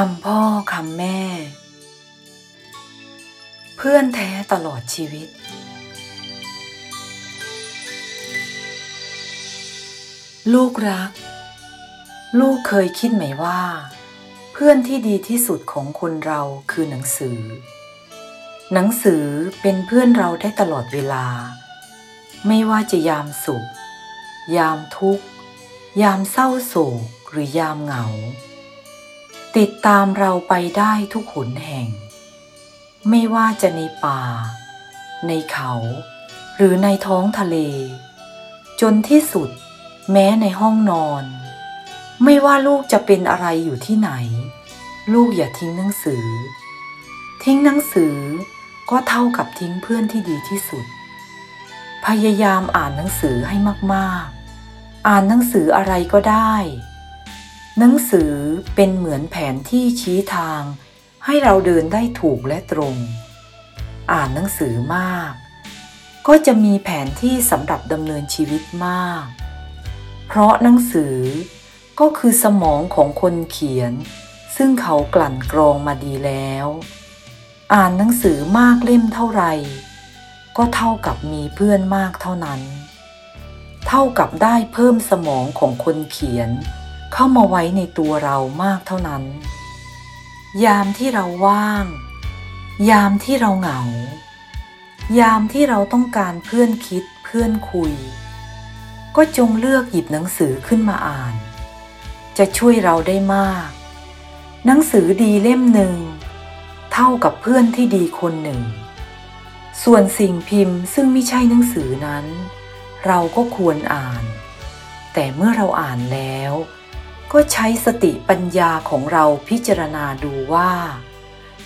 คำพ่อคำแม่ เพื่อนแท้ตลอดชีวิต ลูกรัก ลูกเคยคิดไหมว่า เพื่อนที่ดีที่สุดของคนเราคือหนังสือ หนังสือเป็นเพื่อนเราได้ตลอดเวลา ไม่ว่าจะยามสุข ยามทุกข์ ยามเศร้าโศกหรือยามเหงา ติดตามเราไปได้ทุกหนแห่ง ไม่ว่าจะในป่า ในเขา หรือในท้องทะเล จนที่สุด แม้ในห้องนอน ไม่ว่าลูกจะเป็นอะไรอยู่ที่ไหน ลูกอย่าทิ้งหนังสือ ทิ้งหนังสือก็เท่ากับทิ้งเพื่อนที่ดีที่สุด พยายามอ่านหนังสือให้มากๆ อ่านหนังสืออะไรก็ได้ หนังสือเป็นเหมือนแผนที่ชี้ทาง ให้เราเดินได้ถูกและตรง อ่านหนังสือมาก ก็จะมีแผนที่สำหรับดำเนินชีวิตมาก เพราะหนังสือก็คือสมองของคนเขียน ซึ่งเขากลั่นกรองมาดีแล้ว อ่านหนังสือมากเล่มเท่าไหร่ก็เท่ากับมีเพื่อนมากเท่านั้น เท่ากับได้เพิ่มสมองของคนเขียน เข้ามาไว้ในตัวเรามากเท่านั้น ยามที่เราว่าง ยามที่เราเหงา ยามที่เราต้องการเพื่อนคิดเพื่อนคุย ก็จงเลือกหยิบหนังสือขึ้นมาอ่าน จะช่วยเราได้มาก หนังสือดีเล่มหนึ่ง เท่ากับเพื่อนที่ดีคนหนึ่ง ส่วนสิ่งพิมพ์ซึ่งไม่ใช่หนังสือนั้น เราก็ควรอ่านแต่เมื่อเราอ่านแล้ว ก็ใช้สติปัญญาของเราพิจารณาดูว่า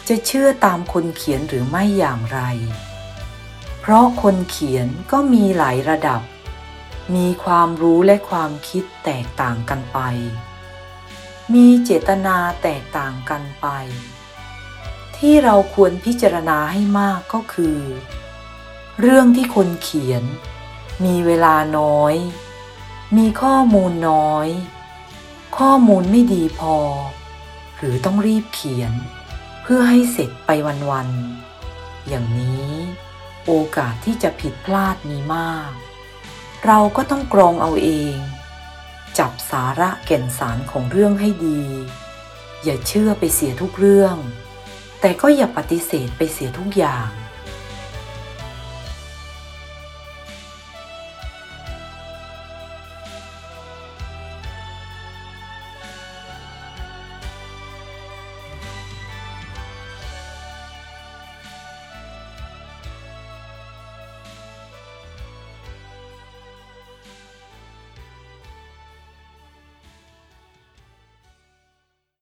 จะเชื่อตามคนเขียนหรือไม่อย่างไร เพราะคนเขียนก็มีหลายระดับ มีความรู้และความคิดแตกต่างกันไป มีเจตนาแตกต่างกันไป ที่เราควรพิจารณาให้มากก็คือ เรื่องที่คนเขียน มีเวลาน้อย มีข้อมูลน้อย ข้อมูลไม่ดีพอ หรือต้องรีบเขียน เพื่อให้เสร็จไปวันๆ อย่างนี้โอกาสที่จะผิดพลาดมีมาก เราก็ต้องกรองเอาเอง จับสาระแก่นสารของเรื่องให้ดี อย่าเชื่อไปเสียทุกเรื่อง แต่ก็อย่าปฏิเสธไปเสียทุกอย่าง